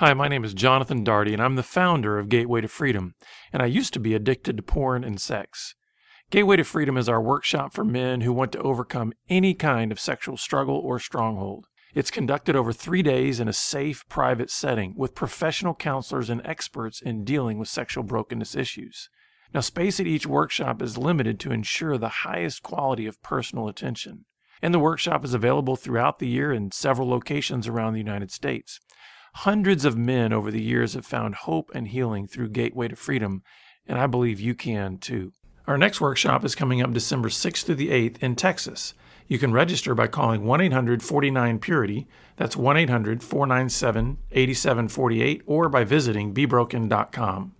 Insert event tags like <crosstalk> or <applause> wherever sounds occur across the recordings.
Hi, my name is Jonathan Daugherty, and I'm the founder of Gateway to Freedom, and I used to be addicted to porn and sex. Gateway to Freedom is our workshop for men who want to overcome any kind of sexual struggle or stronghold. It's conducted over three days in a safe, private setting with professional counselors and experts in dealing with sexual brokenness issues. Now, space at each workshop is limited to ensure the highest quality of personal attention. And the workshop is available throughout the year in several locations around the United States. Hundreds of men over the years have found hope and healing through Gateway to Freedom, and I believe you can too. Our next workshop is coming up December 6th through the 8th in Texas. You can register by calling 1 800 49 Purity. That's 1 800 497 8748 or by visiting bebroken.com.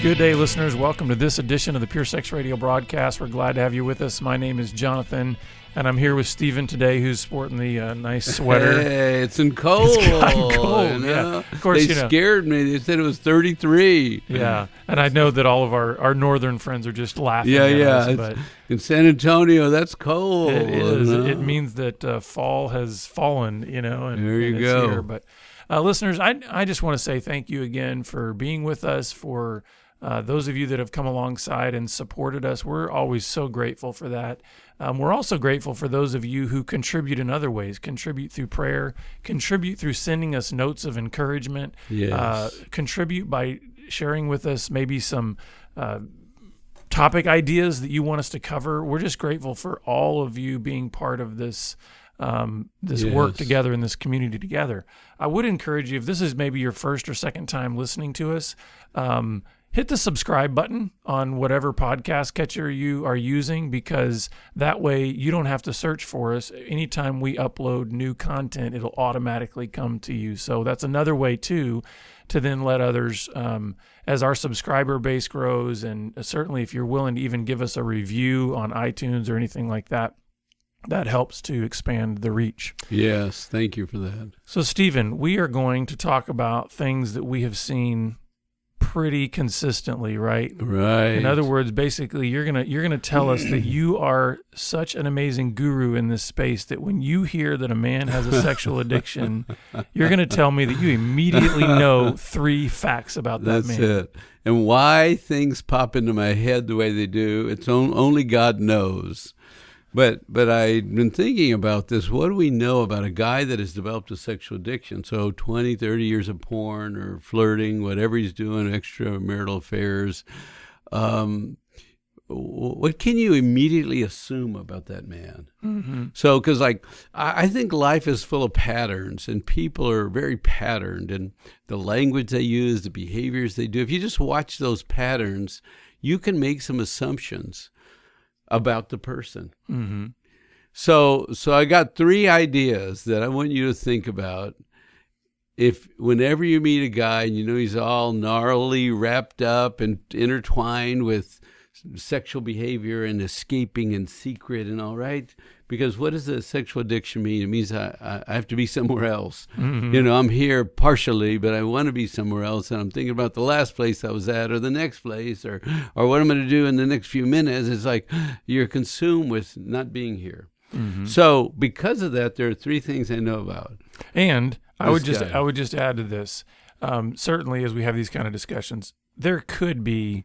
Good day, listeners. Welcome to this edition of the Pure Sex Radio broadcast. We're glad to have you with us. My name is Jonathan, and I'm here with Stephen today, who's sporting the uh, nice sweater. Hey, it's in cold. <laughs> It's gotten cold, you know? yeah. Of course, they you know. scared me. They said it was 33. Yeah, and I know that all of our, our northern friends are just laughing. Yeah, at yeah. us, but In San Antonio, that's cold. it is. you know? It means that uh, fall has fallen. You know, and There you and it's go. Here. But uh, listeners, I I just want to say thank you again for being with us. For uh, those of you that have come alongside and supported us, we're always so grateful for that. Um, we're also grateful for those of you who contribute in other ways, contribute through prayer, contribute through sending us notes of encouragement, Yes. uh, contribute by sharing with us maybe some uh, topic ideas that you want us to cover. We're just grateful for all of you being part of this um, this work together in this community together. I would encourage you if this is maybe your first or second time listening to us. Um, Hit the subscribe button on whatever podcast catcher you are using because that way you don't have to search for us. Anytime we upload new content, it'll automatically come to you. So that's another way, too, to then let others, um, as our subscriber base grows, and certainly if you're willing to even give us a review on iTunes or anything like that, that helps to expand the reach. yes, thank you for that. So, Stephen, we are going to talk about things that we have seen pretty consistently, right? Right. In other words, basically, you're gonna you're gonna tell us that <clears throat> you are such an amazing guru in this space that when you hear that a man has a sexual <laughs> addiction, you're gonna tell me that you immediately know <laughs> three facts about that That's man. it. And why things pop into my head the way they do, it's on, only God knows. But but I've been thinking about this. What do we know about a guy that has developed a sexual addiction? So 20, 30 years of porn or flirting, whatever he's doing, extramarital affairs. Um, what can you immediately assume about that man? hmm So, because like I, I think life is full of patterns, and people are very patterned, and the language they use, the behaviors they do. If you just watch those patterns, you can make some assumptions about the person. hmm So, so I got three ideas that I want you to think about. If whenever you meet a guy and you know he's all gnarly, wrapped up and intertwined with sexual behavior and escaping and secret and all right, because what does a sexual addiction mean? It means I, I- have to be somewhere else. hmm You know, I'm here partially, but I want to be somewhere else, and I'm thinking about the last place I was at, or the next place, or or what I'm going to do in the next few minutes. It's like you're consumed with not being here. hmm So, because of that, there are three things I know about. And I would just guy. I would just add to this. Um, certainly, as we have these kind of discussions, there could be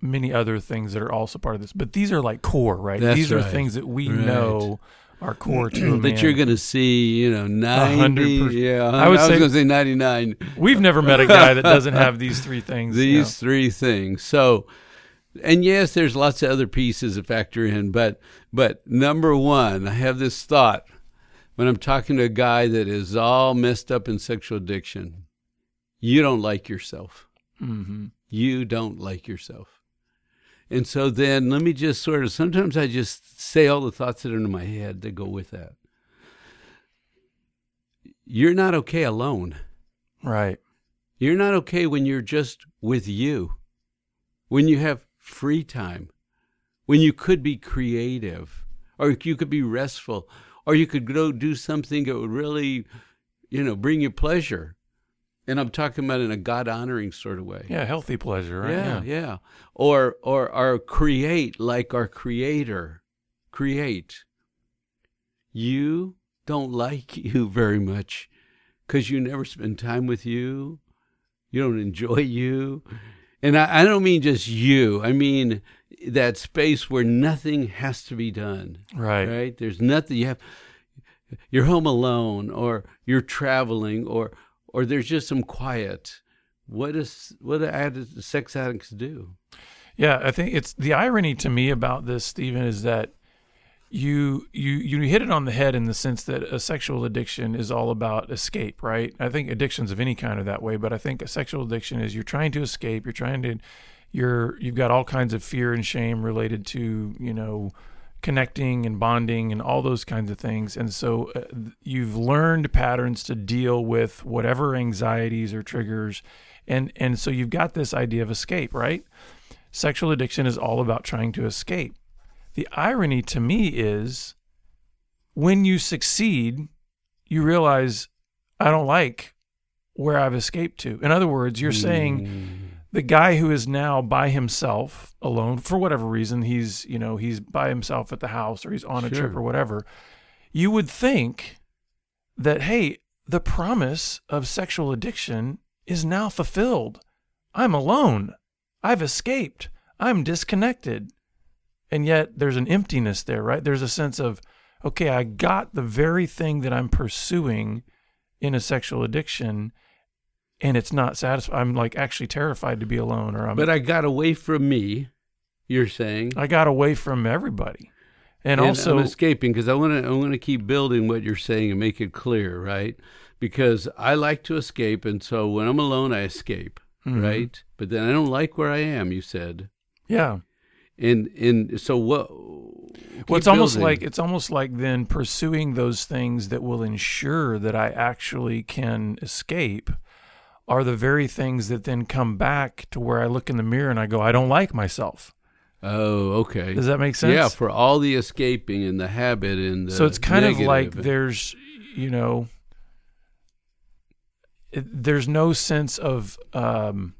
many other things that are also part of this, but these are like core, right? That's these are right. things that we Right. know are core to a <clears throat> that you're going to see, you know, 90, hundred per- yeah, I would was going to say 99. We've never met a guy that doesn't have these three things. you These know. three things. So, and yes, there's lots of other pieces that factor in, but but number one, I have this thought when I'm talking to a guy that is all messed up in sexual addiction. You don't like yourself. Mhm. You don't like yourself. And so then let me just sort of sometimes I just say all the thoughts that are in my head that go with that. You're not okay alone. Right. You're not okay when you're just with you, when you have free time, when you could be creative, or you could be restful, or you could go do something that would really, you know, bring you pleasure. And I'm talking about in a God honoring sort of way. Yeah, healthy pleasure, right? Yeah, yeah. Or or or create like our creator. Create. You don't like <laughs> you very much because you never spend time with you. You don't enjoy <laughs> you. And I, I don't mean just you. I mean that space where nothing has to be done. Right. Right? There's nothing you have you're home alone or you're traveling or or there's just some quiet. What does what do sex addicts do? Yeah, I think it's the irony to me about this, Stephen, is that you you you hit it on the head in the sense that a sexual addiction is all about escape, right? I think addictions of any kind are that way, but I think a sexual addiction is you're trying to escape, you're trying to you're you've got all kinds of fear and shame related to, you know, connecting and bonding and all those kinds of things. And so uh, you've learned patterns to deal with whatever anxieties or triggers and and so you've got this idea of escape, right? Sexual addiction is all about trying to escape. The irony to me is when you succeed, you realize I don't like where I've escaped to. In other words, you're saying Mm. The guy who is now by himself alone for whatever reason, he's, you know, he's by himself at the house or he's on a trip or whatever. You would think that hey, the promise of sexual addiction is now fulfilled. I'm alone. I've escaped. I'm disconnected. And yet there's an emptiness there, right? There's a sense of, okay, I got the very thing that I'm pursuing in a sexual addiction and it's not satisfied. I'm like actually terrified to be alone or I'm But I got away from me, you're saying. I got away from everybody. And, And also I'm escaping because I want to I want to keep building what you're saying and make it clear, right? Because I like to escape, and so when I'm alone, I escape, Mhm. right? But then I don't like where I am. You said, yeah. and and so what? Well, it's almost like it's almost like then pursuing those things that will ensure that I actually can escape are the very things that then come back to where I look in the mirror and I go, I don't like myself. oh, okay, Does that make sense? yeah, for all the escaping and the habit and the so it's kind of like there's, you know, it, there's no sense of um,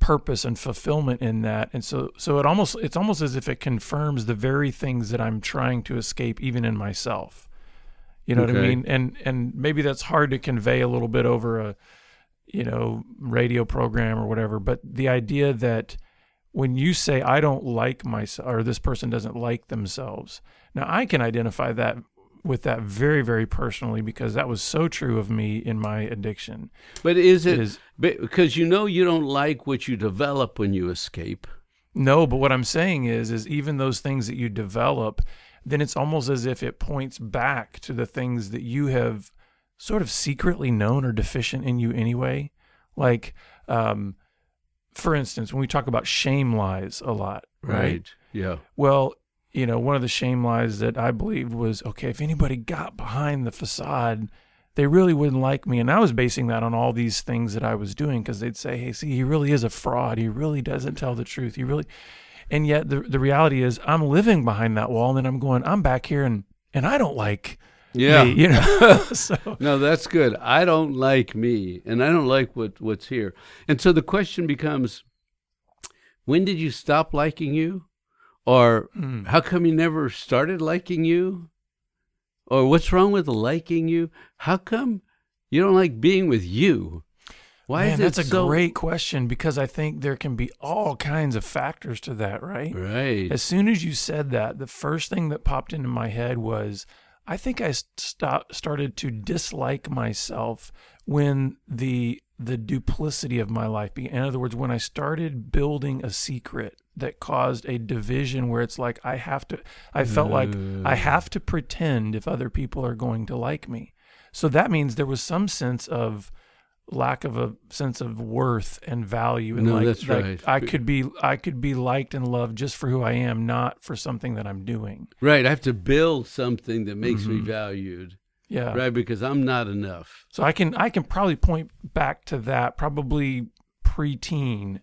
purpose and fulfillment in that, and so so it almost it's almost as if it confirms the very things that I'm trying to escape, even in myself. You know what I mean? And and maybe that's hard to convey a little bit over a, you know, radio program or whatever. But the idea that when you say I don't like myself or this person doesn't like themselves, now I can identify that with that very very personally because that was so true of me in my addiction. But is it Is because you know you don't like what you develop when you escape? no, but what I'm saying is is even those things that you develop, then it's almost as if it points back to the things that you have sort of secretly known are deficient in you anyway. Like, um, for instance, when we talk about shame lies a lot, right? Yeah. Well, you know, one of the shame lies that I believed was okay, if anybody got behind the facade, they really wouldn't like me. And I was basing that on all these things that I was doing because they'd say, hey, see, he really is a fraud. He really doesn't tell the truth. He really. And yet the, the reality is, I'm living behind that wall and then I'm going, I'm back here and, and I don't like Yeah. me, you know? <laughs> so, No, that's good. I don't like me, and I don't like what what's here. And so the question becomes, when did you stop liking you, or mm, how come you never started liking you, or what's wrong with liking you? How come you don't like being with you? Why man, that's a so great question because I think there can be all kinds of factors to that, right? right? As soon as you said that, the first thing that popped into my head was I think I st- started to dislike myself when the the duplicity of my life began. In other words, when I started building a secret that caused a division where it's like I have to I felt like I have to pretend if other people are going to like me. So that means there was some sense of lack of a sense of worth and value and No, like, that's like right. I could be I could be liked and loved just for who I am, not for something that I'm doing. Right. I have to build something that makes me Mhm. valued, Yeah. right? Because I'm not enough. So I can I can probably point back to that probably preteen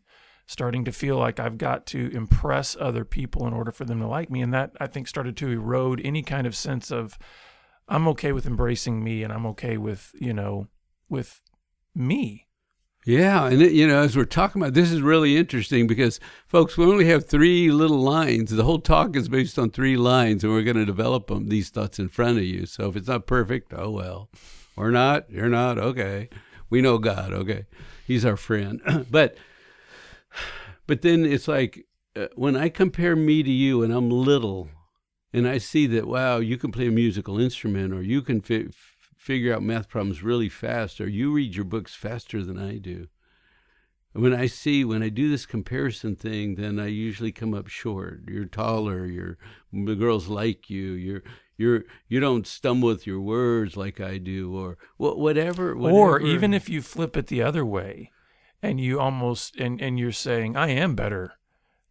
starting to feel like I've got to impress other people in order for them to like me and that I think started to erode any kind of sense of I'm okay with embracing me and I'm okay with, you know, with me. Yeah, and it, you know, as we're talking about, this is really interesting because, folks, we only have three little lines. The whole talk is based on three lines, and we're going to develop them, these thoughts in front of you. So if it's not perfect, oh well. Or not, you're not. Okay, we know God. Okay, He's our friend. <clears throat> but, but then it's like uh, when I compare me to you, and I'm little, and I see that wow, you can play a musical instrument, or you can fi- figure out math problems really fast, or you read your books faster than I do. When I see, when I do this comparison thing, then I usually come up short. You're taller. You're the girls like you. You're you're you don't stumble with your words like I do, or whatever. whatever. Or even if you flip it the other way, and you almost and and you're saying I am better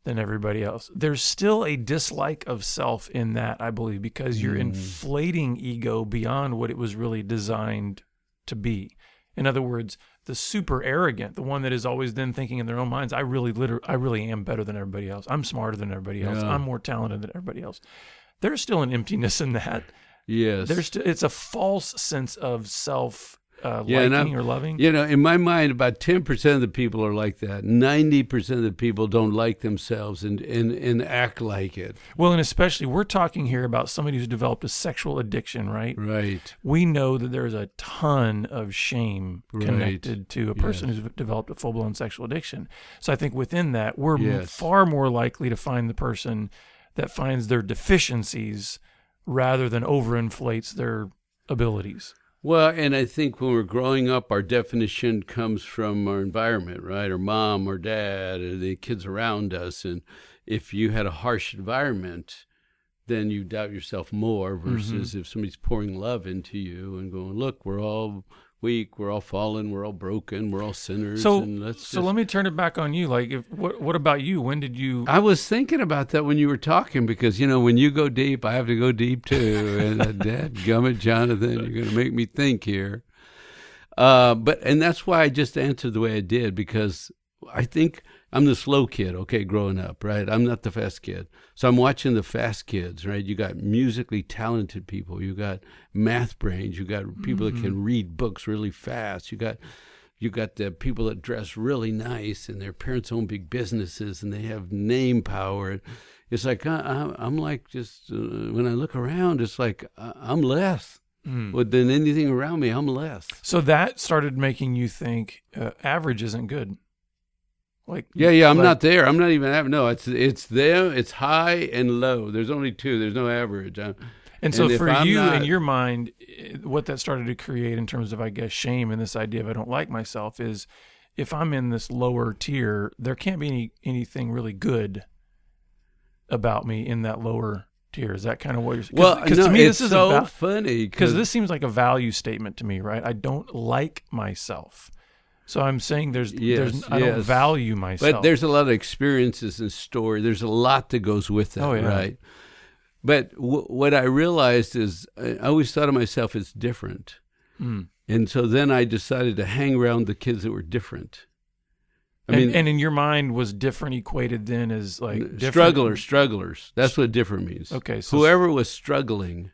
than everybody else. There's still a dislike of self in that, I believe, because you're mm. inflating ego beyond what it was really designed to be. In other words, the super arrogant, the one that is always then thinking in their own minds, I really I really am better than everybody else. I'm smarter than everybody else. Yeah. I'm more talented than everybody else. There's still an emptiness in that. Yes. There's it's a false sense of self uh, yeah, liking or loving? You know, in my mind, about 10% of the people are like that. 90% of the people don't like themselves and, and, and act like it. Well, and especially, we're talking here about somebody who's developed a sexual addiction, right? Right. We know that there's a ton of shame right. connected to a person yes. who's developed a full blown sexual addiction. So I think within that, we're yes. far more likely to find the person that finds their deficiencies rather than overinflates their abilities. Well, and I think when we're growing up, our definition comes from our environment, right? Our mom or dad or the kids around us. And if you had a harsh environment, then you doubt yourself more versus mm-hmm. if somebody's pouring love into you and going, look, we're all weak. We're all fallen. We're all broken. We're all sinners. So, so just... let me turn it back on you. Like, if, what what about you? When did you? I was thinking about that when you were talking because you know when you go deep, I have to go deep too. <laughs> and uh, Dad, gummit, Jonathan, you're going to make me think here. Uh, but and that's why I just answered the way I did because I think I'm the slow kid, okay, growing up, right? I'm not the fast kid. So I'm watching the fast kids, right? You got musically talented people, you got math brains, you got people mm-hmm. that can mm-hmm. read books really fast, you got you got the people that dress really nice and their parents own big businesses and they have name power. It's like I, am like just uh, when I look around, it's like I'm less. Mm. than anything around me, I'm less. So that started making you think uh, average isn't good. Like yeah, yeah, I'm like, not there. I'm not even having. No, it's it's there. It's high and low. There's only two. There's no average. I'm, and so and for you, not, in your mind, what that started to create in terms of, I guess, shame and this idea of I don't like myself is, if I'm in this lower tier, there can't be any anything really good about me in that lower tier. Is that kind of what you're? Cause, well, cause no, to me, this is so about, funny because this seems like a value statement to me, right? I don't like myself. So I'm saying there's, yes, there's I yes. don't value myself. But there's a lot of experiences and story. There's a lot that goes with that, oh, yeah. right? But w- what I realized is I always thought of myself as different. Mm. And so then I decided to hang around the kids that were different. I and, mean, and in your mind, was different equated then as like different? strugglers, strugglers. That's what different means. Okay, so whoever was struggling,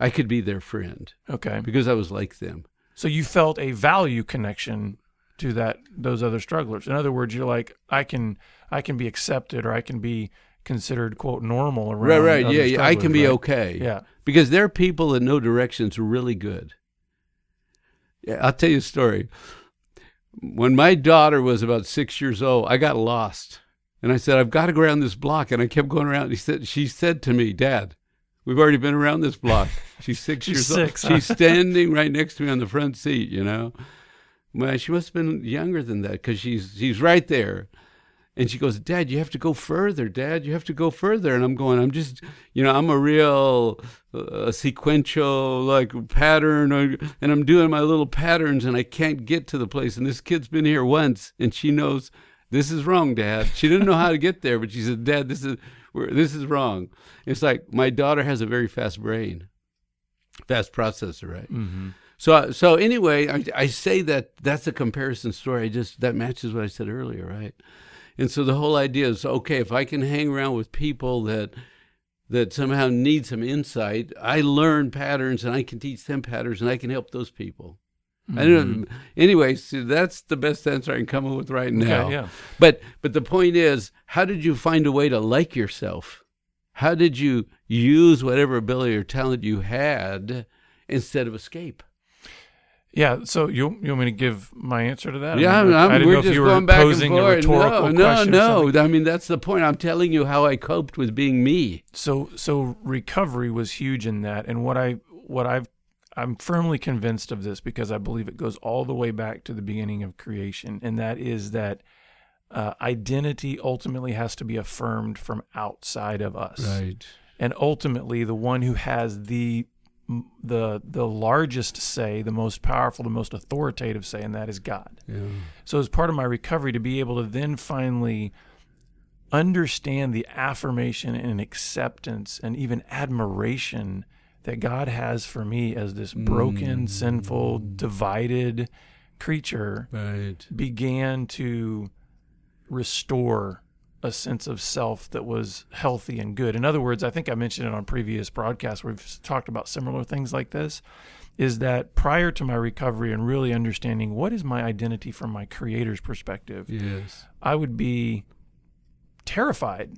I could be their friend. Okay, because I was like them. So you felt a value connection to that those other strugglers. In other words, you're like, I can I can be accepted or I can be considered quote normal around. Right, right, yeah, yeah. I can be right? okay. Yeah, because there are people that know directions really good. Yeah, I'll tell you a story. When my daughter was about six years old, I got lost, and I said, "I've got to go around this block," and I kept going around. He said, "She said to me, Dad." We've already been around this block. She's six <laughs> She's years six, old. Huh? She's standing right next to me on the front seat, you know. Well, she must have been younger than that because she's she's right there. And she goes, Dad, you have to go further. Dad, you have to go further. And I'm going, I'm just, you know, I'm a real uh, sequential like pattern, or, and I'm doing my little patterns, and I can't get to the place. And this kid's been here once, and she knows this is wrong, Dad. She didn't know how to get there, but she said, Dad, this is this is wrong. It's like my daughter has a very fast brain, fast processor, right? Mm-hmm. So so anyway, I, I say that that's a comparison story. I just that matches what I said earlier, right? And so the whole idea is okay if I can hang around with people that that somehow need some insight, I learn patterns and I can teach them patterns and I can help those people. I don't. Mm-hmm. Anyway, so that's the best answer I can come up with right now. yeah. But but the point is, how did you find a way to like yourself? How did you use whatever ability or talent you had instead of escape? Yeah, so you you want me to give my answer to that? Yeah, I, mean, I'm, I didn't we're know if just you going were back posing and a forth. rhetorical no, question. no, no. I mean, that's the point. I'm telling you how I coped with being me. So so recovery was huge in that, and what I what I've I'm firmly convinced of this because I believe it goes all the way back to the beginning of creation, and that is that uh, identity ultimately has to be affirmed from outside of us, Right. and ultimately the one who has the the the largest say, the most powerful, the most authoritative say, and that is God. Yeah. So, as part of my recovery, to be able to then finally understand the affirmation and acceptance and even admiration that God has for me as this broken, mm. sinful, divided creature Right. began to restore a sense of self that was healthy and good. In other words, I think I mentioned it on previous broadcasts where we've talked about similar things like this is that prior to my recovery and really understanding what is my identity from my creator's perspective, Yes. I would be terrified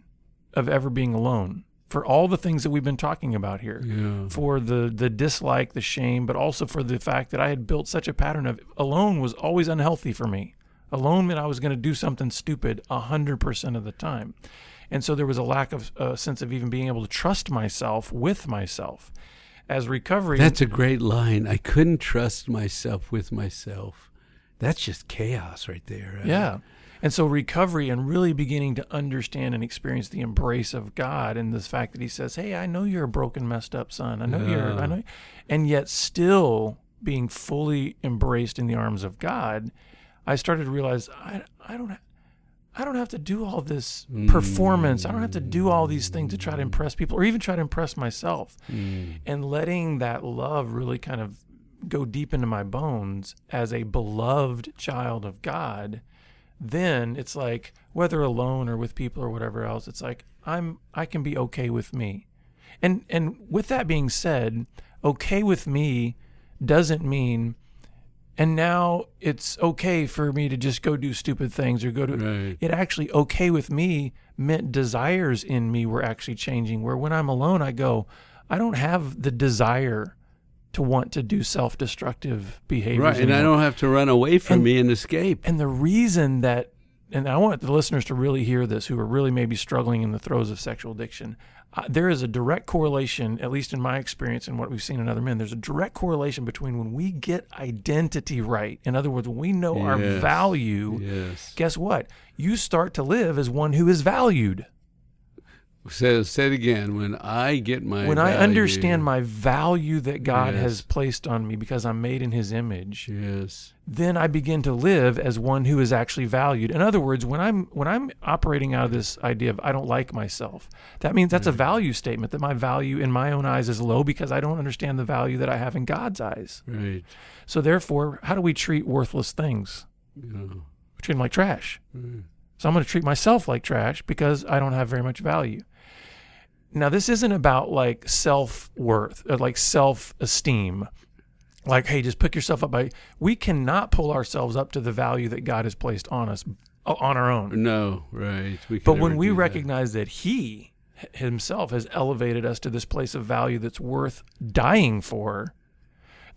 of ever being alone for all the things that we've been talking about here Yeah. for the the dislike, the shame, but also for the fact that I had built such a pattern of alone was always unhealthy for me. Alone meant I was going to do something stupid a hundred percent of the time, and so there was a lack of a sense of even being able to trust myself with myself. As recovery, That's a great line. I couldn't trust myself with myself. That's just chaos right there. right? Yeah. And so recovery and really beginning to understand and experience the embrace of God and the fact that he says, Hey, I know you're a broken, messed up son. I know you're I know and yet still being fully embraced in the arms of God, I started to realize I I don't I don't have to do all this performance. I don't have to do all these things to try to impress people or even try to impress myself. Mm. And letting that love really kind of go deep into my bones as a beloved child of God, then it's like whether alone or with people or whatever else, it's like I'm I can be okay with me. And and with that being said, okay with me doesn't mean and now it's okay for me to just go do stupid things or go to Right. it actually okay with me meant desires in me were actually changing where when i'm alone i go i don't have the desire to want to do self-destructive behaviors Right. And I don't have to run away from And- me and escape. and the reason that and i want the listeners to really hear this who are really maybe struggling in the throes of sexual addiction. Uh, there is a direct correlation at least in my experience and what we've seen in other men there's a direct correlation between when we get identity right in other words when we know our value Yes. guess what? You start to live as one who is valued Say, say it again. When I get my when I understand my value that God Yes. has placed on me because I'm made in His image, Yes. then I begin to live as one who is actually valued. In other words, when I'm when I'm operating out of this idea of I don't like myself, that means that's a mm-hmm. value statement that my value in my own eyes is low because I don't understand the value that I have in God's eyes. Right. So therefore, how do we treat worthless things? Yeah. We treat them like trash. Right. So I'm going to treat myself like trash because I don't have very much value. Now, this isn't about like self worth or like self esteem. Like, hey, just pick yourself up by. We cannot pull ourselves up to the value that God has placed on us uh, on our own. No. Right. We can But when we that. recognize that He Himself has elevated us to this place of value that's worth dying for,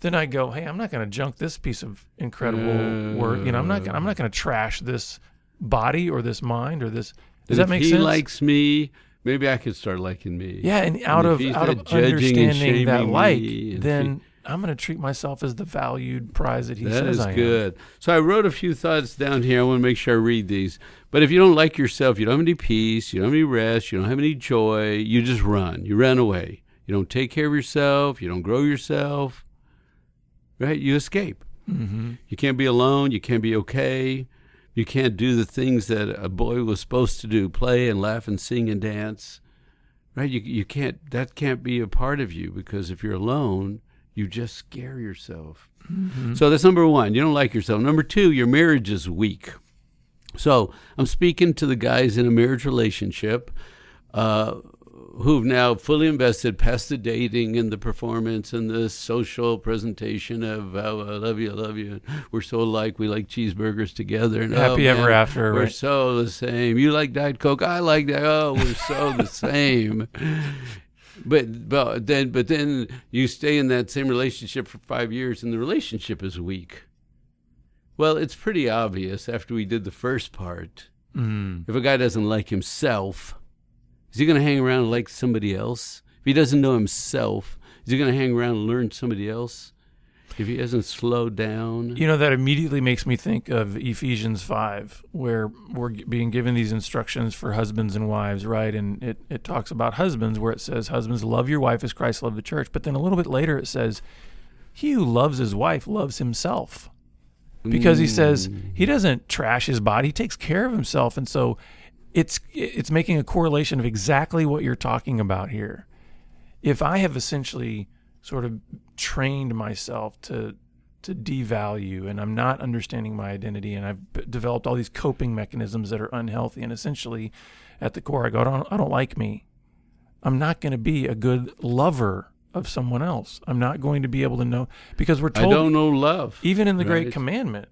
then I go, hey, I'm not going to junk this piece of incredible work. You know, I'm not. I'm not going to trash this body or this mind or this. Does that make he sense? He likes me, maybe I could start liking me. yeah, and out if of out of understanding that like, and then I'm going to treat myself as the valued prize that He That says is I am. good. So I wrote a few thoughts down here. I want to make sure I read these. But if you don't like yourself, you don't have any peace, you don't have any rest, you don't have any joy, you just run. You run away. You don't take care of yourself, you don't grow yourself. Right? You escape. hmm You can't be alone, you can't be okay. You can't do the things that a boy was supposed to do, play and laugh and sing and dance. Right? You you can't that can't be a part of you because if you're alone, you just scare yourself. So that's number one. You don't like yourself. Number two, your marriage is weak. So I'm speaking to the guys in a marriage relationship. Uh, who've now fully invested past the dating and the performance and the social presentation of oh, I love you, I love you. We're so alike. We like cheeseburgers together. And, Happy oh, ever man, after. We're right? so the same. You like Diet Coke. I like that. Oh, we're so the <laughs> same. But but then but then you stay in that same relationship for five years and the relationship is weak. Well, it's pretty obvious after we did the first part. Mm. If a guy doesn't like himself, is he going to hang around and like somebody else? If he doesn't know himself, is he going to hang around and learn somebody else? If he hasn't slowed down, You know, that immediately makes me think of Ephesians 5, where we're being given these instructions for husbands and wives, right? And it, it talks about husbands, where it says, Husbands, love your wife as Christ loved the church. But then a little bit later, it says, He who loves his wife loves himself. Because he says mm. he doesn't trash his body, he takes care of himself. And so it's, it's making a correlation of exactly what you're talking about here. If I have essentially sort of trained myself to to devalue and I'm not understanding my identity and I've developed all these coping mechanisms that are unhealthy and essentially at the core I go I don't, I don't like me. I'm not going to be a good lover of someone else. I'm not going to be able to know because we're told I don't know love. even in the great commandment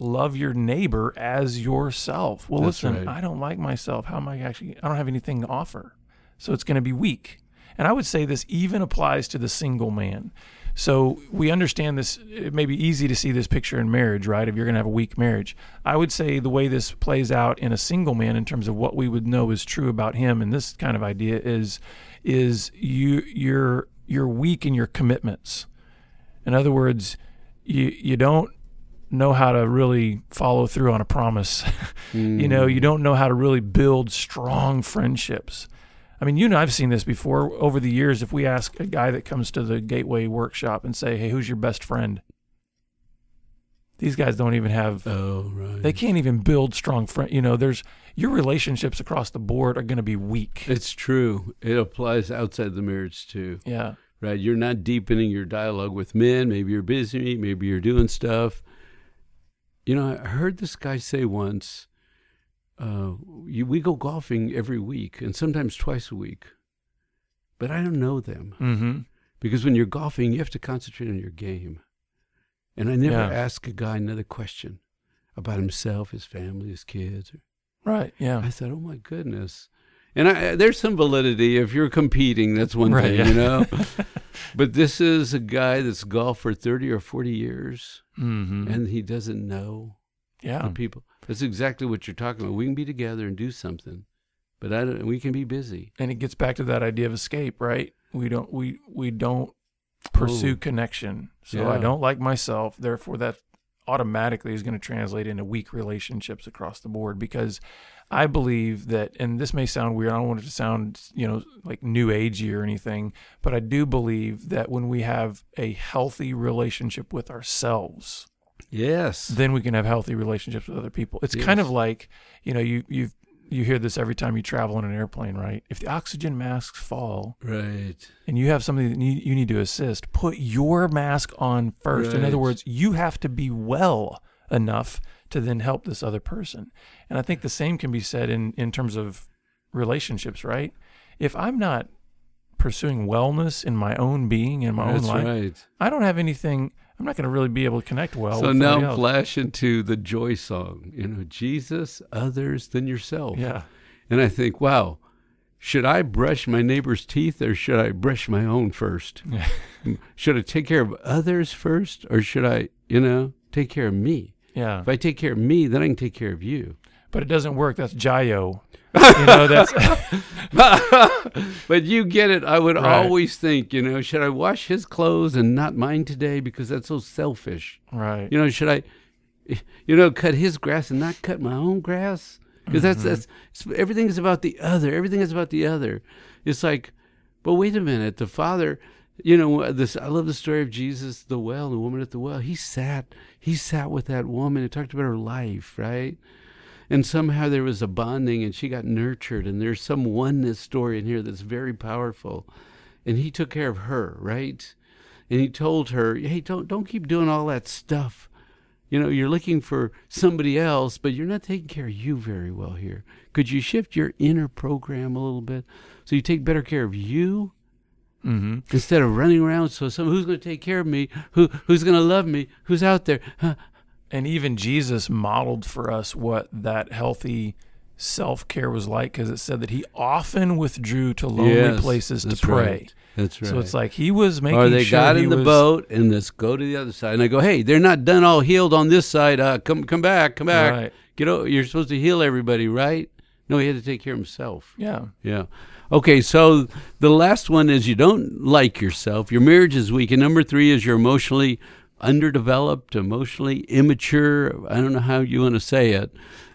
love your neighbor as yourself. Well That's listen, right. I don't like myself. How am I actually I don't have anything to offer. So it's going to be weak. And I would say this even applies to the single man. So we understand this. It may be easy to see this picture in marriage, right? If you're going to have a weak marriage, I would say the way this plays out in a single man, in terms of what we would know is true about him, and this kind of idea is, is you you're you're weak in your commitments. In other words, you you don't know how to really follow through on a promise. <laughs> you know, you mm. don't know how to really build strong friendships. I mean, you know, I've seen this before over the years. If we ask a guy that comes to the Gateway workshop and say, "Hey, who's your best friend?" These guys don't even have. Oh, right. They can't even build strong friend. You know, there's your relationships across the board are going to be weak. it's true. It applies outside the marriage too. Yeah. right? You're not deepening your dialogue with men. Maybe you're busy. Maybe you're doing stuff. You know, I heard this guy say once, uh, you, we go golfing every week and sometimes twice a week, but I don't know them Mm-hmm. because when you're golfing, you have to concentrate on your game. And I never Yeah. ask a guy another question about himself, his family, his kids. Right. Yeah. I said, oh my goodness. And I, there's some validity. If you're competing, that's one Right, thing, yeah. you know. <laughs> but this is a guy that's golfed for 30 or 40 years, Mm-hmm. and he doesn't know yeah. the people. That's exactly what you're talking about. We can be together and do something, but I don't, we can be busy. and it gets back to that idea of escape, right? We don't we we don't pursue Oh. connection. So I don't like myself. Therefore, that automatically is going to translate into weak relationships across the board because I believe that, and this may sound weird. I don't want it to sound, you know, like new agey or anything, but I do believe that when we have a healthy relationship with ourselves, Yes. then we can have healthy relationships with other people. It's kind of like, you know, you you you hear this every time you travel in an airplane, right? If the oxygen masks fall right. and you have somebody that you need to assist, put your mask on first. In other words, you have to be well enough to then help this other person. And I think the same can be said in in terms of relationships, right? If I'm not pursuing wellness in my own being in my That's own life, right. I don't have anything. I'm not going to really be able to connect well. so now else. flash into the joy song, you know, Jesus, others than yourself. Yeah. And I think, wow, should I brush my neighbor's teeth or should I brush my own first? <laughs> Should I take care of others first or should I, you know, take care of me? Yeah. If I take care of me, then I can take care of you. But it doesn't work. That's Jayo. You know, that's <laughs> but you get it. I would Right. always think, you know, should I wash his clothes and not mine today because that's so selfish? right. You know, should I, you know, cut his grass and not cut my own grass? Because that's Mm-hmm. that's it's- everything is about the other. Everything is about the other. It's like, but wait a minute. The father, you know, uh, this. I love the story of Jesus, the well, the woman at the well. He sat, he sat with that woman and talked about her life, right? And somehow there was a bonding, and she got nurtured. And there's some oneness story in here that's very powerful. And he took care of her, right? And he told her, "Hey, don't don't keep doing all that stuff." You know, you're looking for somebody else, but you're not taking care of you very well here. Could you shift your inner program a little bit so you take better care of you Mm-hmm. instead of running around? So, some who's going to take care of me? Who who's going to love me? Who's out there? Huh? And even Jesus modeled for us what that healthy self care was like because it said that he often withdrew to lonely Yes, places to pray. right. That's right. So it's like he was making or they sure got in the was- boat and let's go to the other side. And I go, hey, they're not done all healed on this side. Uh, come come back, come back. Right. Get o- You're supposed to heal everybody, right? No, he had to take care of himself. Yeah. Yeah. Okay, so the last one is you don't like yourself. Your marriage is weak. And number three is you're emotionally underdeveloped, emotionally immature. I don't know how you want to say it,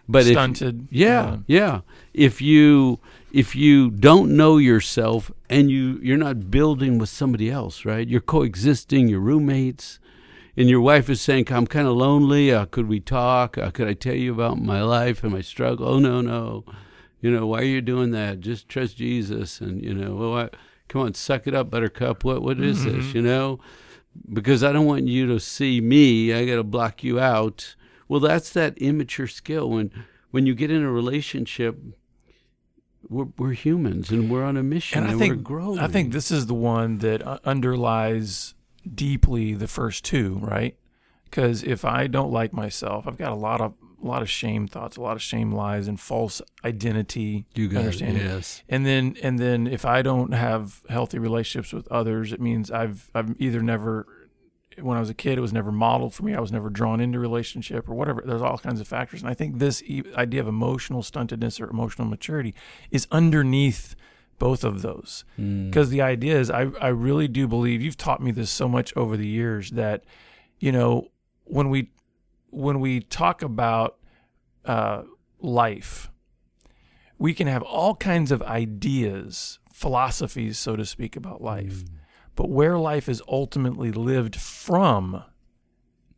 but if, Stunted. yeah, yeah. If you if you don't know yourself and you you're not building with somebody else, right? You're coexisting, your roommates, and your wife is saying, "I'm kind of lonely. Uh, could we talk? Uh, could I tell you about my life and my struggle?" Oh no, no. You know why are you doing that? Just trust Jesus, and you know, well, I, come on, suck it up, Buttercup. What what is this? Mm-hmm. You know, because I don't want you to see me. I got to block you out. Well, that's that immature skill. When when you get in a relationship, we're, we're humans and we're on a mission And and, I we're think growing. I think this is the one that underlies deeply the first two, right? Because if I don't like myself, I've got a lot of a lot of shame thoughts, a lot of shame lies, and false identity. you got understanding. it. Yes. And then and then if I don't have healthy relationships with others, it means I've I've either never when I was a kid it was never modeled for me. I was never drawn into relationship or whatever. There's all kinds of factors. And I think this idea of emotional stuntedness or emotional maturity is underneath both of those. Mm. Because the idea is I I really do believe you've taught me this so much over the years that you know when we when we talk about uh, life, we can have all kinds of ideas, philosophies, so to speak, about life. Mm. But where life is ultimately lived from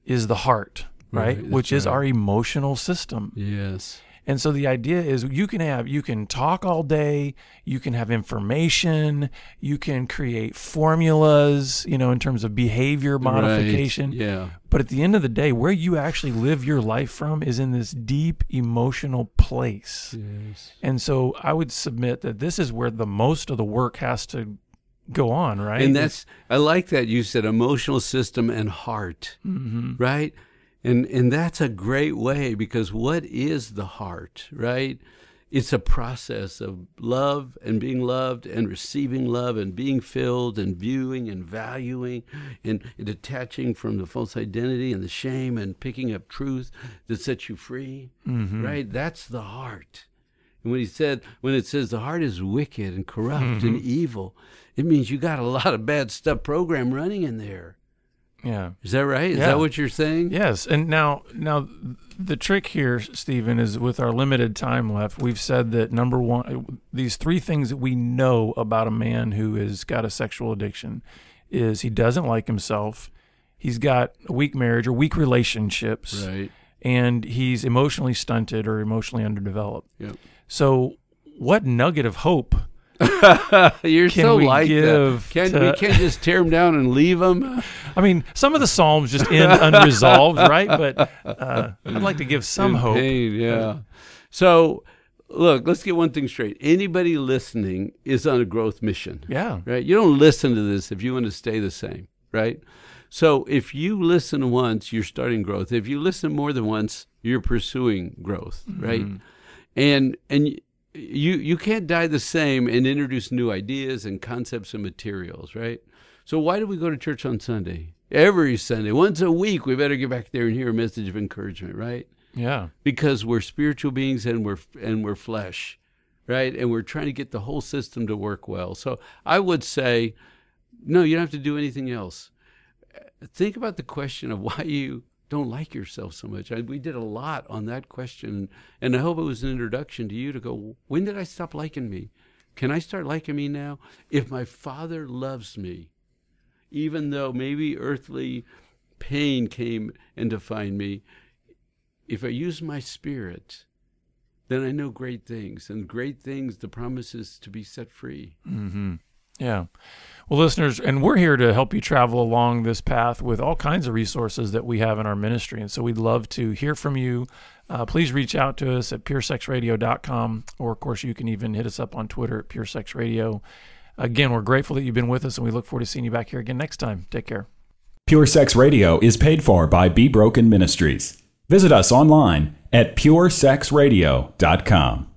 is the heart, right? Right, Which is our emotional system. Yes. And so the idea is you can have you can talk all day, you can have information, you can create formulas, you know, in terms of behavior modification. Right. Yeah. But at the end of the day, where you actually live your life from is in this deep emotional place. Yes. And so I would submit that this is where the most of the work has to go on, right? And that's I like that you said emotional system and heart, hmm right? And and that's a great way because what is the heart, right? It's a process of love and being loved and receiving love and being filled and viewing and valuing and detaching from the false identity and the shame and picking up truth that sets you free, hmm right? That's the heart. And when he said, when it says the heart is wicked and corrupt and evil, it means you got a lot of bad stuff program running in there. Yeah. Is that right? Is Yeah. that what you're saying? Yes, and now now the trick here, Stephen, is with our limited time left. We've said that number one, these three things that we know about a man who has got a sexual addiction is he doesn't like himself, he's got a weak marriage or weak relationships, Right. and he's emotionally stunted or emotionally underdeveloped. Yep. So, what nugget of hope? <laughs> You're Can so like that. Can to- we can't just tear them down and leave them? I mean, some of the psalms just end unresolved, <laughs> right? But uh, I'd like to give some In hope. pain, yeah. So, look, let's get one thing straight. Anybody listening is on a growth mission. Yeah. right? You don't listen to this if you want to stay the same, right? So if you listen once, you're starting growth. If you listen more than once, you're pursuing growth, right? Mhm. And and you you can't die the same and introduce new ideas and concepts and materials, right? So why do we go to church on Sunday? Every Sunday, once a week, we better get back there and hear a message of encouragement, right? Yeah. because we're spiritual beings and we're and we're flesh, right? And we're trying to get the whole system to work well. So I would say, no, you don't have to do anything else. Think about the question of why you don't like yourself so much. I, we did a lot on that question, and I hope it was an introduction to you to go. When did I stop liking me? Can I start liking me now? If my Father loves me, even though maybe earthly pain came and defined me, if I use my spirit, then I know great things, and great things, the promise is to be set free. hmm Yeah. Well, listeners, and we're here to help you travel along this path with all kinds of resources that we have in our ministry. And so we'd love to hear from you. Uh, please reach out to us at puresexradio.com, or of course, you can even hit us up on Twitter at puresexradio. Again, we're grateful that you've been with us, and we look forward to seeing you back here again next time. Take care. Pure Sex Radio is paid for by Be Broken Ministries. Visit us online at puresexradio.com.